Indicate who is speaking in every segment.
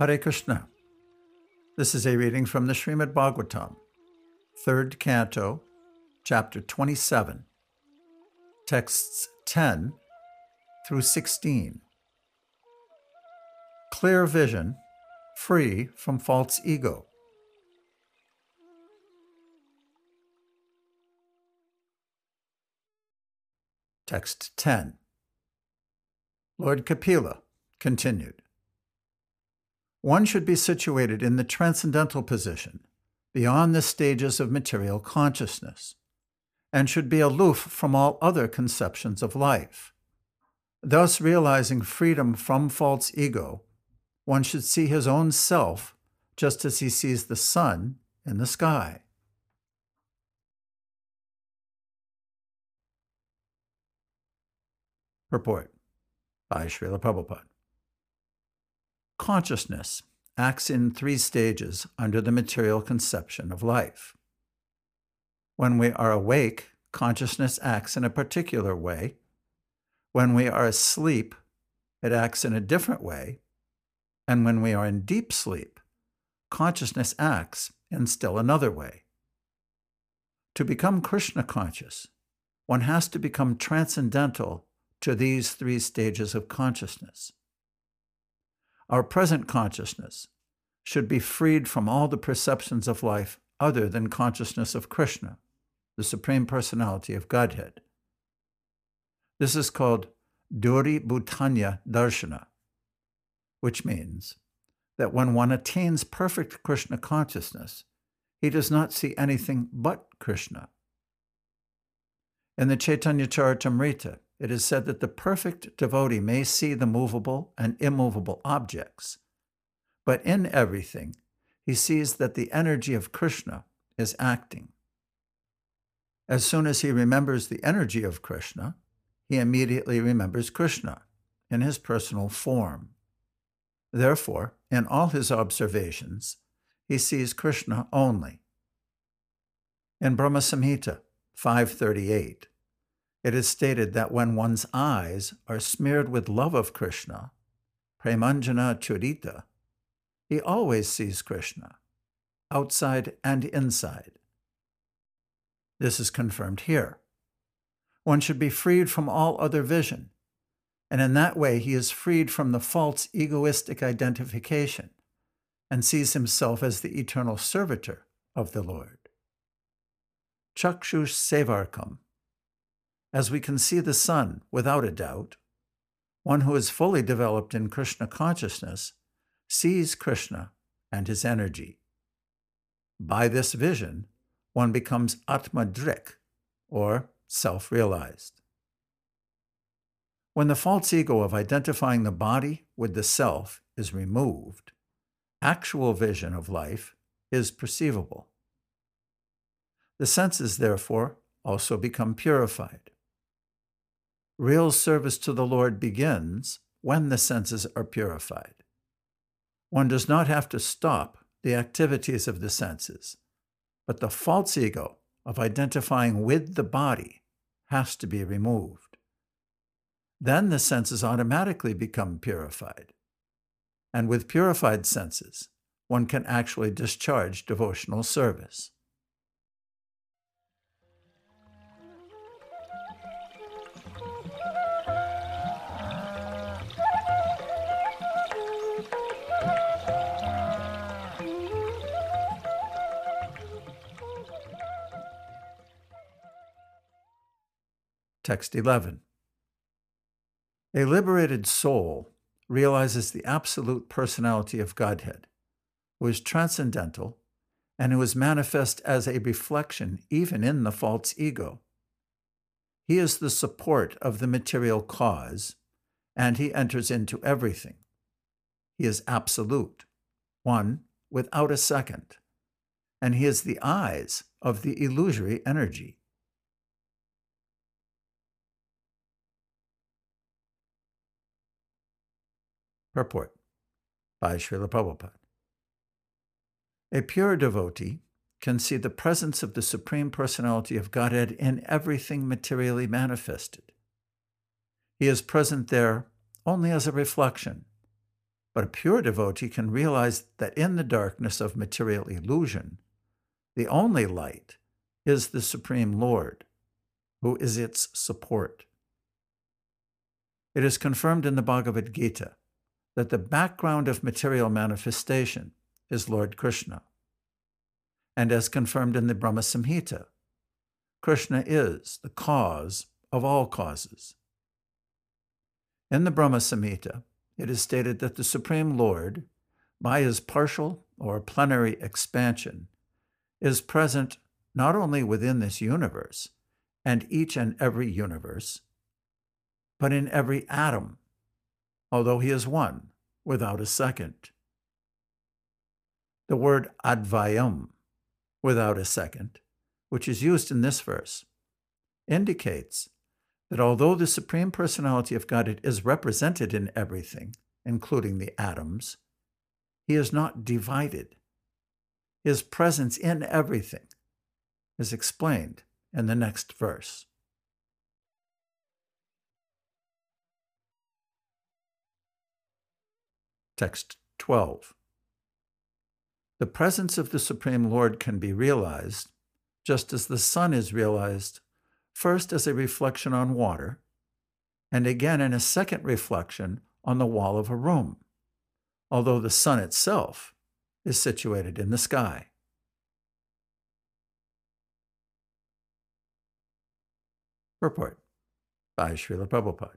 Speaker 1: Hare Krishna. This is a reading from the Srimad Bhagavatam, third canto, chapter 27, texts 10 through 16. Clear vision, free from false ego. Text 10. Lord Kapila continued. One should be situated in the transcendental position, beyond the stages of material consciousness, and should be aloof from all other conceptions of life. Thus, realizing freedom from false ego, one should see his own self just as he sees the sun in the sky. Purport by Srila Prabhupada consciousness acts in three stages under the material conception of life. When we are awake, consciousness acts in a particular way. When we are asleep, it acts in a different way. And when we are in deep sleep, consciousness acts in still another way. To become Krishna conscious, one has to become transcendental to these three stages of consciousness. Our present consciousness should be freed from all the perceptions of life other than consciousness of Krishna, the Supreme Personality of Godhead. This is called Duri Bhutanya Darshana, which means that when one attains perfect Krishna consciousness, he does not see anything but Krishna. In the Chaitanya Charitamrita, it is said that the perfect devotee may see the movable and immovable objects, but in everything, he sees that the energy of Krishna is acting. As soon as he remembers the energy of Krishna, he immediately remembers Krishna in his personal form. Therefore, in all his observations, he sees Krishna only. In Brahma Samhita 538, it is stated that when one's eyes are smeared with love of Krishna, Premanjana Churita, he always sees Krishna, outside and inside. This is confirmed here. One should be freed from all other vision, and in that way he is freed from the false egoistic identification and sees himself as the eternal servitor of the Lord. Chakshush Sevarkam as we can see the sun without a doubt, one who is fully developed in Krishna consciousness sees Krishna and his energy. By this vision, one becomes Atmadrik, or self realized. When the false ego of identifying the body with the self is removed, actual vision of life is perceivable. The senses, therefore, also become purified. Real service to the Lord begins when the senses are purified. One does not have to stop the activities of the senses, but the false ego of identifying with the body has to be removed. Then the senses automatically become purified. And with purified senses, one can actually discharge devotional service. Text 11. A liberated soul realizes the absolute personality of Godhead, who is transcendental and who is manifest as a reflection even in the false ego. He is the support of the material cause, and he enters into everything. He is absolute, one without a second, and he is the eyes of the illusory energy. Purport by Srila Prabhupada. A pure devotee can see the presence of the Supreme Personality of Godhead in everything materially manifested. He is present there only as a reflection, But a pure devotee can realize that in the darkness of material illusion, the only light is the Supreme Lord, who is its support. It is confirmed in the Bhagavad Gita that the background of material manifestation is Lord Krishna. And as confirmed in the Brahma Samhita, Krishna is the cause of all causes. In the Brahma Samhita, it is stated that the Supreme Lord, by his partial or plenary expansion, is present not only within this universe and each and every universe, but in every atom, although he is one without a second. The word advayam, without a second, which is used in this verse, indicates that although the Supreme Personality of Godhead is represented in everything, including the atoms, he is not divided. His presence in everything is explained in the next verse. Text 12. The presence of the Supreme Lord can be realized just as the sun is realized first as a reflection on water, and again in a second reflection on the wall of a room, although the sun itself is situated in the sky. Purport by Srila Prabhupada.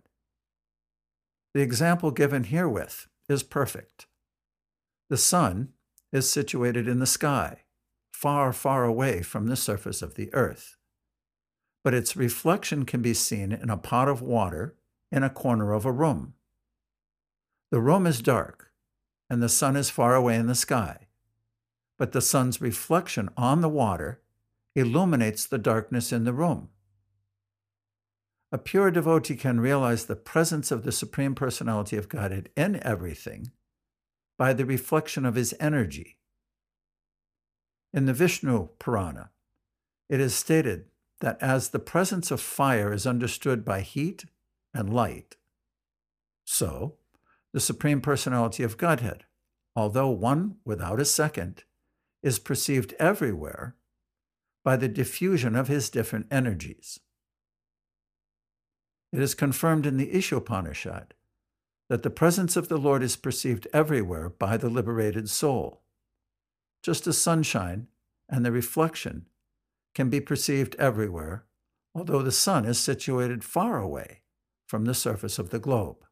Speaker 1: The example given herewith is perfect. The sun is situated in the sky, far, far away from the surface of the earth. But its reflection can be seen in a pot of water in a corner of a room. The room is dark, and the sun is far away in the sky, but the sun's reflection on the water illuminates the darkness in the room. A pure devotee can realize the presence of the Supreme Personality of Godhead in everything by the reflection of his energy. In the Vishnu Purana, it is stated that as the presence of fire is understood by heat and light, so the Supreme Personality of Godhead, although one without a second, is perceived everywhere by the diffusion of his different energies. It is confirmed in the Ishopanishad that the presence of the Lord is perceived everywhere by the liberated soul, just as sunshine and the reflection can be perceived everywhere, although the sun is situated far away from the surface of the globe.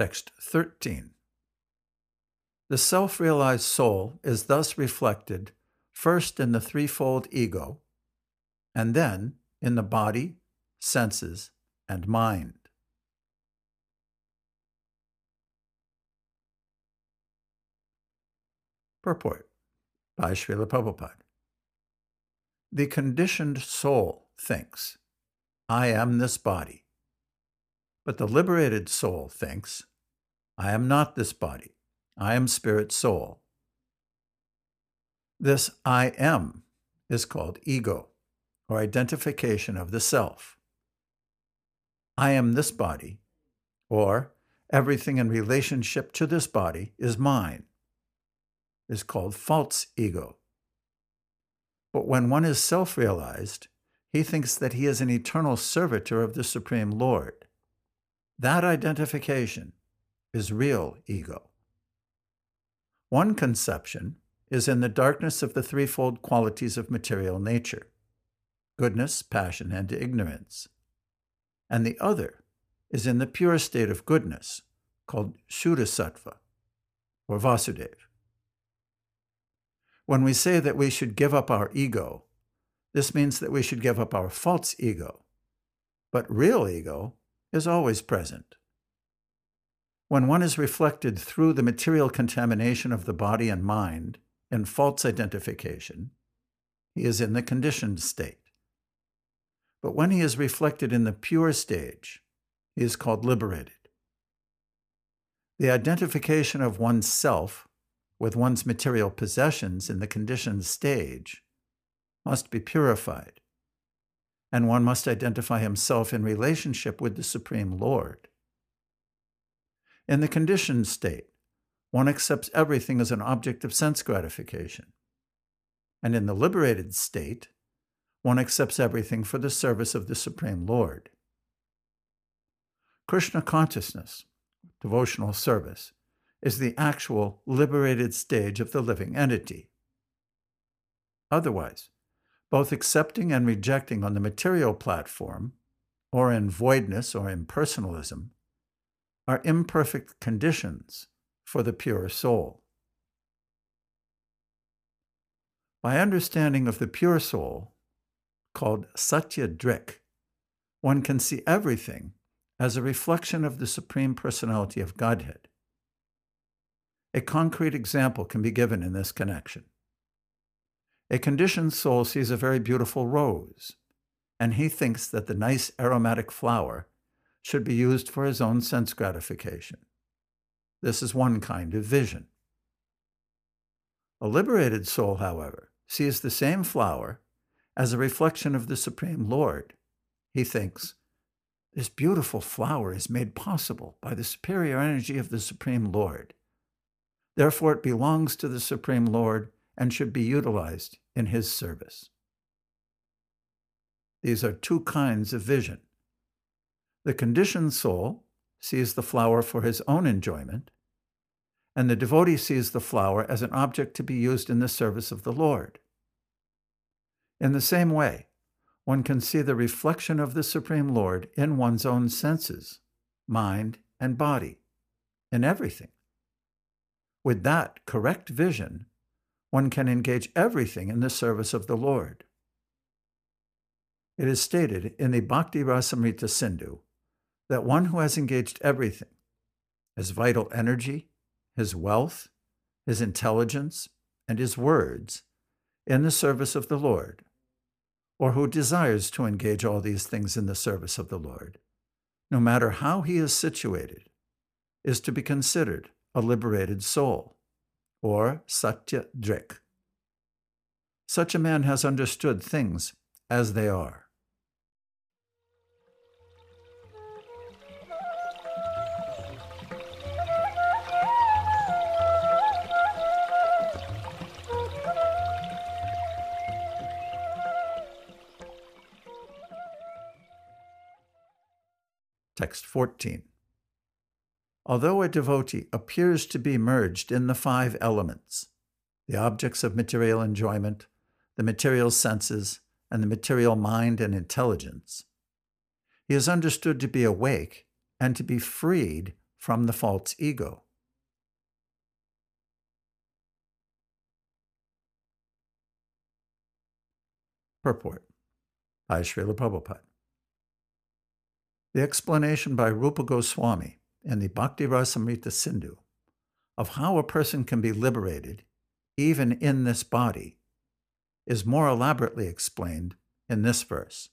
Speaker 1: Text 13. The self realized soul is thus reflected first in the threefold ego, and then in the body, senses, and mind. Purport by Srila Prabhupada. The conditioned soul thinks, I am this body. But the liberated soul thinks, I am not this body. I am spirit soul. This I am is called ego, or identification of the self. I am this body, or everything in relationship to this body is mine, is called false ego. But when one is self realized, he thinks that he is an eternal servitor of the Supreme Lord. That identification is real ego. One conception is in the darkness of the threefold qualities of material nature goodness, passion, and ignorance. And the other is in the pure state of goodness, called Shuddha or Vasudev. When we say that we should give up our ego, this means that we should give up our false ego. But real ego is always present. When one is reflected through the material contamination of the body and mind in false identification, he is in the conditioned state. But when he is reflected in the pure stage, he is called liberated. The identification of one's self with one's material possessions in the conditioned stage must be purified, and one must identify himself in relationship with the Supreme Lord. In the conditioned state, one accepts everything as an object of sense gratification. And in the liberated state, one accepts everything for the service of the Supreme Lord. Krishna consciousness, devotional service, is the actual liberated stage of the living entity. Otherwise, both accepting and rejecting on the material platform, or in voidness or impersonalism, are imperfect conditions for the pure soul. By understanding of the pure soul, called Satya Drik, one can see everything as a reflection of the Supreme Personality of Godhead. A concrete example can be given in this connection. A conditioned soul sees a very beautiful rose, and he thinks that the nice aromatic flower should be used for his own sense gratification. This is one kind of vision. A liberated soul, however, sees the same flower as a reflection of the Supreme Lord. He thinks, this beautiful flower is made possible by the superior energy of the Supreme Lord. Therefore, it belongs to the Supreme Lord and should be utilized in His service. These are two kinds of vision. The conditioned soul sees the flower for his own enjoyment, and the devotee sees the flower as an object to be used in the service of the Lord. In the same way, one can see the reflection of the Supreme Lord in one's own senses, mind, and body, in everything. With that correct vision, one can engage everything in the service of the Lord. It is stated in the Bhakti Rasamrita Sindhu that one who has engaged everything, his vital energy, his wealth, his intelligence, and his words, in the service of the Lord, or who desires to engage all these things in the service of the Lord, no matter how he is situated, is to be considered a liberated soul, or Satya Drik. Such a man has understood things as they are. Text 14. Although a devotee appears to be merged in the five elements, the objects of material enjoyment, the material senses, and the material mind and intelligence, he is understood to be awake and to be freed from the false ego. Purport by Srila Prabhupada. The explanation by Rupa Goswami in the Bhakti Rasamrita Sindhu of how a person can be liberated, even in this body, is more elaborately explained in this verse.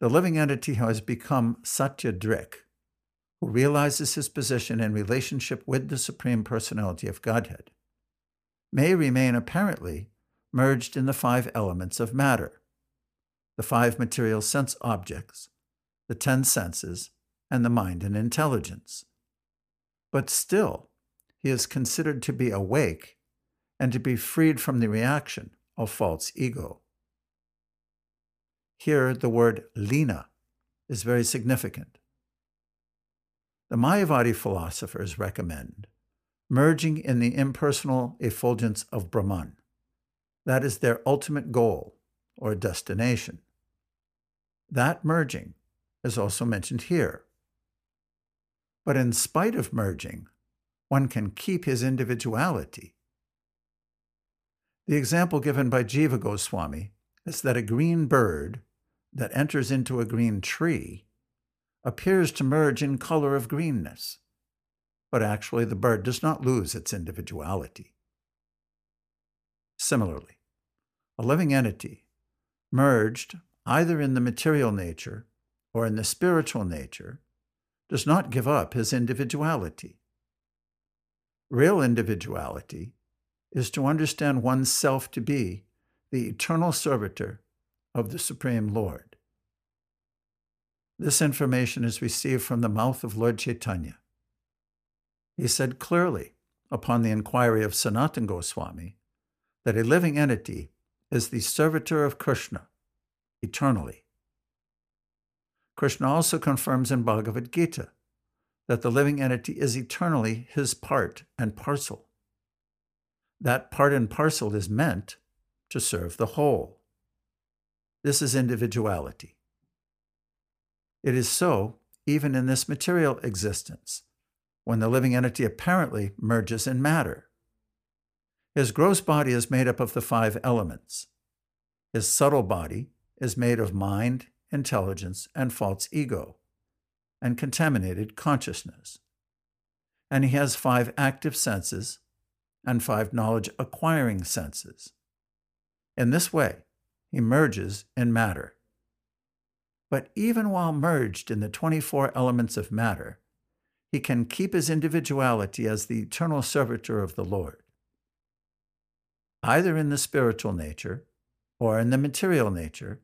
Speaker 1: The living entity who has become Satya Drik, who realizes his position in relationship with the Supreme Personality of Godhead, may remain apparently merged in the five elements of matter, the five material sense objects the ten senses, and the mind and intelligence. But still, he is considered to be awake and to be freed from the reaction of false ego. Here, the word lina is very significant. The Mayavadi philosophers recommend merging in the impersonal effulgence of Brahman. That is their ultimate goal or destination. That merging is also mentioned here. But in spite of merging, one can keep his individuality. The example given by Jiva Goswami is that a green bird that enters into a green tree appears to merge in color of greenness, but actually the bird does not lose its individuality. Similarly, a living entity, merged either in the material nature or in the spiritual nature, does not give up his individuality. Real individuality is to understand oneself to be the eternal servitor of the Supreme Lord. This information is received from the mouth of Lord Chaitanya. He said clearly, upon the inquiry of Sanatan Goswami, that a living entity is the servitor of Krishna eternally. Krishna also confirms in Bhagavad Gita that the living entity is eternally his part and parcel. That part and parcel is meant to serve the whole. This is individuality. It is so even in this material existence, when the living entity apparently merges in matter. His gross body is made up of the five elements. His subtle body is made of mind, intelligence, and false ego, and contaminated consciousness. And he has five active senses and five knowledge acquiring senses. In this way, he merges in matter. But even while merged in the 24 elements of matter, he can keep his individuality as the eternal servitor of the Lord. Either in the spiritual nature or in the material nature,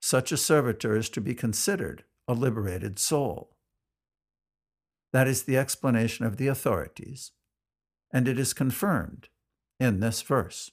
Speaker 1: such a servitor is to be considered a liberated soul. That is the explanation of the authorities, and it is confirmed in this verse.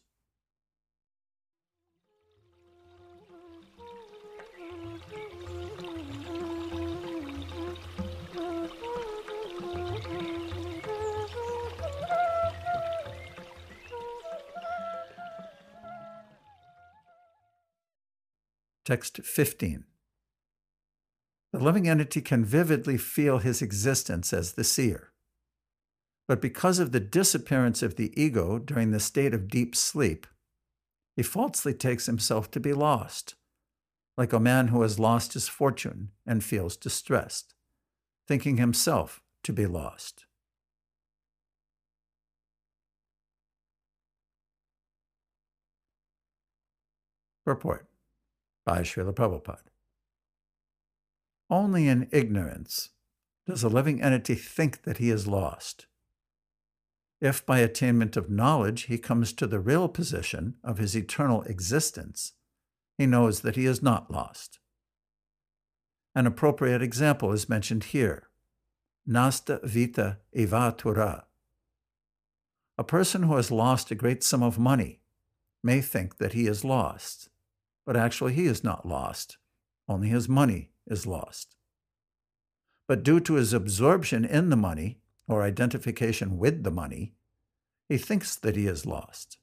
Speaker 1: Text 15. The living entity can vividly feel his existence as the seer. But because of the disappearance of the ego during the state of deep sleep, he falsely takes himself to be lost, like a man who has lost his fortune and feels distressed, thinking himself to be lost. Purport by Srila Prabhupada. Only in ignorance does a living entity think that he is lost. If by attainment of knowledge he comes to the real position of his eternal existence, he knows that he is not lost. An appropriate example is mentioned here Nasta Vita Evatura. A person who has lost a great sum of money may think that he is lost but actually he is not lost, only his money is lost. But due to his absorption in the money, or identification with the money, he thinks that he is lost.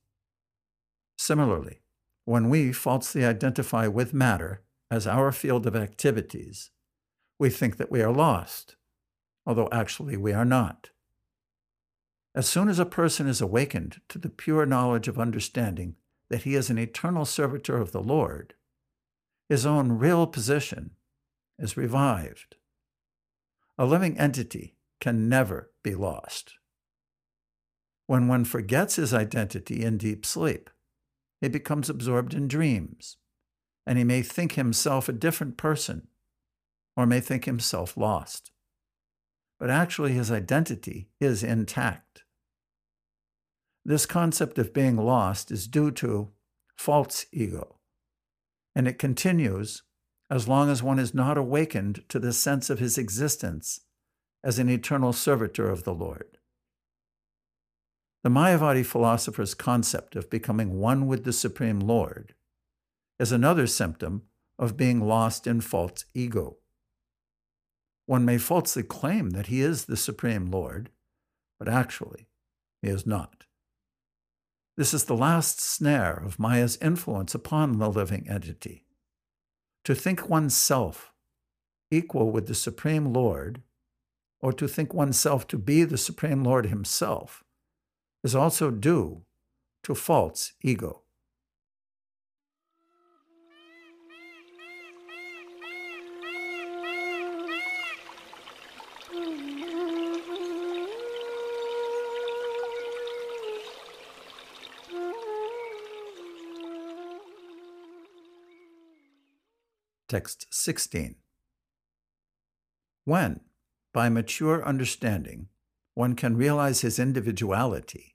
Speaker 1: Similarly, when we falsely identify with matter as our field of activities, we think that we are lost, although actually we are not. As soon as a person is awakened to the pure knowledge of understanding that he is an eternal servitor of the Lord, his own real position is revived. A living entity can never be lost. When one forgets his identity in deep sleep, he becomes absorbed in dreams, and he may think himself a different person or may think himself lost. But actually, his identity is intact. This concept of being lost is due to false ego, and it continues as long as one is not awakened to the sense of his existence as an eternal servitor of the Lord. The Mayavadi philosopher's concept of becoming one with the Supreme Lord is another symptom of being lost in false ego. One may falsely claim that he is the Supreme Lord, but actually he is not. This is the last snare of Maya's influence upon the living entity. To think oneself equal with the Supreme Lord, or to think oneself to be the Supreme Lord himself, is also due to false ego. Text 16. When, by mature understanding, one can realize his individuality,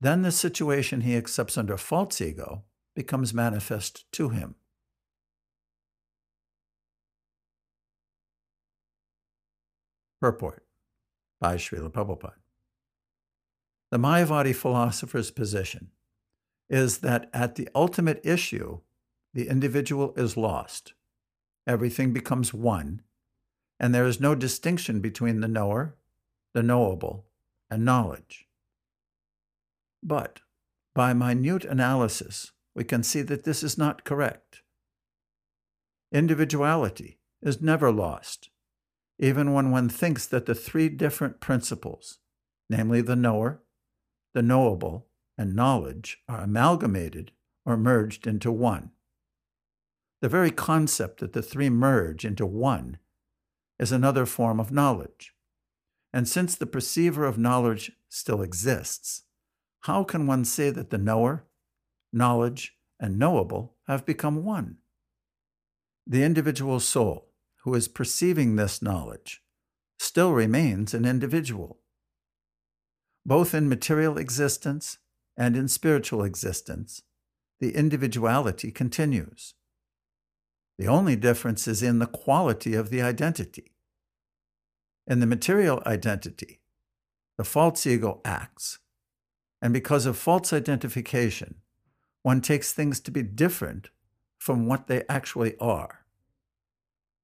Speaker 1: then the situation he accepts under false ego becomes manifest to him. Purport by Srila Prabhupada. The Mayavadi philosopher's position is that at the ultimate issue, the individual is lost. Everything becomes one, and there is no distinction between the knower, the knowable, and knowledge. But by minute analysis, we can see that this is not correct. Individuality is never lost, even when one thinks that the three different principles, namely the knower, the knowable, and knowledge, are amalgamated or merged into one. The very concept that the three merge into one is another form of knowledge. And since the perceiver of knowledge still exists, how can one say that the knower, knowledge, and knowable have become one? The individual soul, who is perceiving this knowledge, still remains an individual. Both in material existence and in spiritual existence, the individuality continues. The only difference is in the quality of the identity. In the material identity, the false ego acts, and because of false identification, one takes things to be different from what they actually are.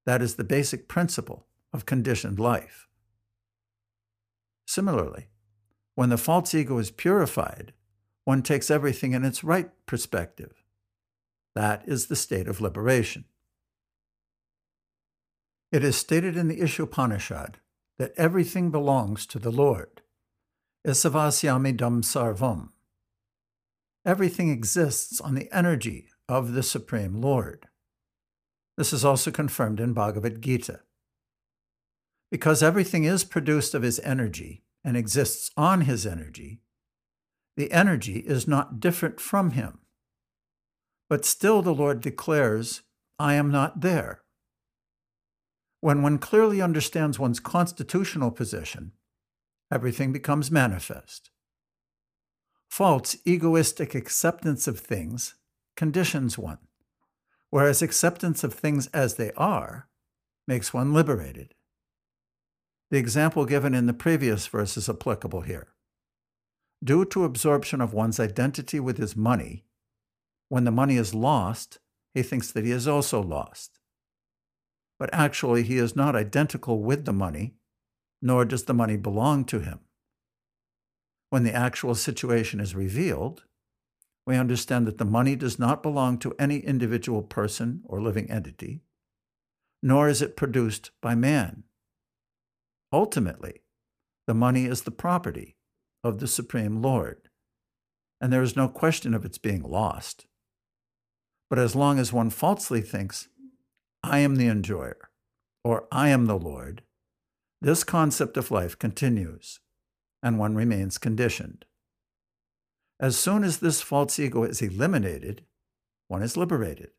Speaker 1: That is the basic principle of conditioned life. Similarly, when the false ego is purified, one takes everything in its right perspective. That is the state of liberation. It is stated in the Ishopanishad that everything belongs to the Lord. Isavasyam idam sarvam. Everything exists on the energy of the Supreme Lord. This is also confirmed in Bhagavad Gita. Because everything is produced of his energy and exists on his energy, the energy is not different from him. But still the Lord declares, I am not there. When one clearly understands one's constitutional position, everything becomes manifest. False, egoistic acceptance of things conditions one, whereas acceptance of things as they are makes one liberated. The example given in the previous verse is applicable here. Due to absorption of one's identity with his money, when the money is lost, he thinks that he is also lost but actually he is not identical with the money, nor does the money belong to him. When the actual situation is revealed, we understand that the money does not belong to any individual person or living entity, nor is it produced by man. Ultimately, the money is the property of the Supreme Lord, and there is no question of its being lost. But as long as one falsely thinks I am the enjoyer, or I am the Lord, this concept of life continues, and one remains conditioned. As soon as this false ego is eliminated, one is liberated.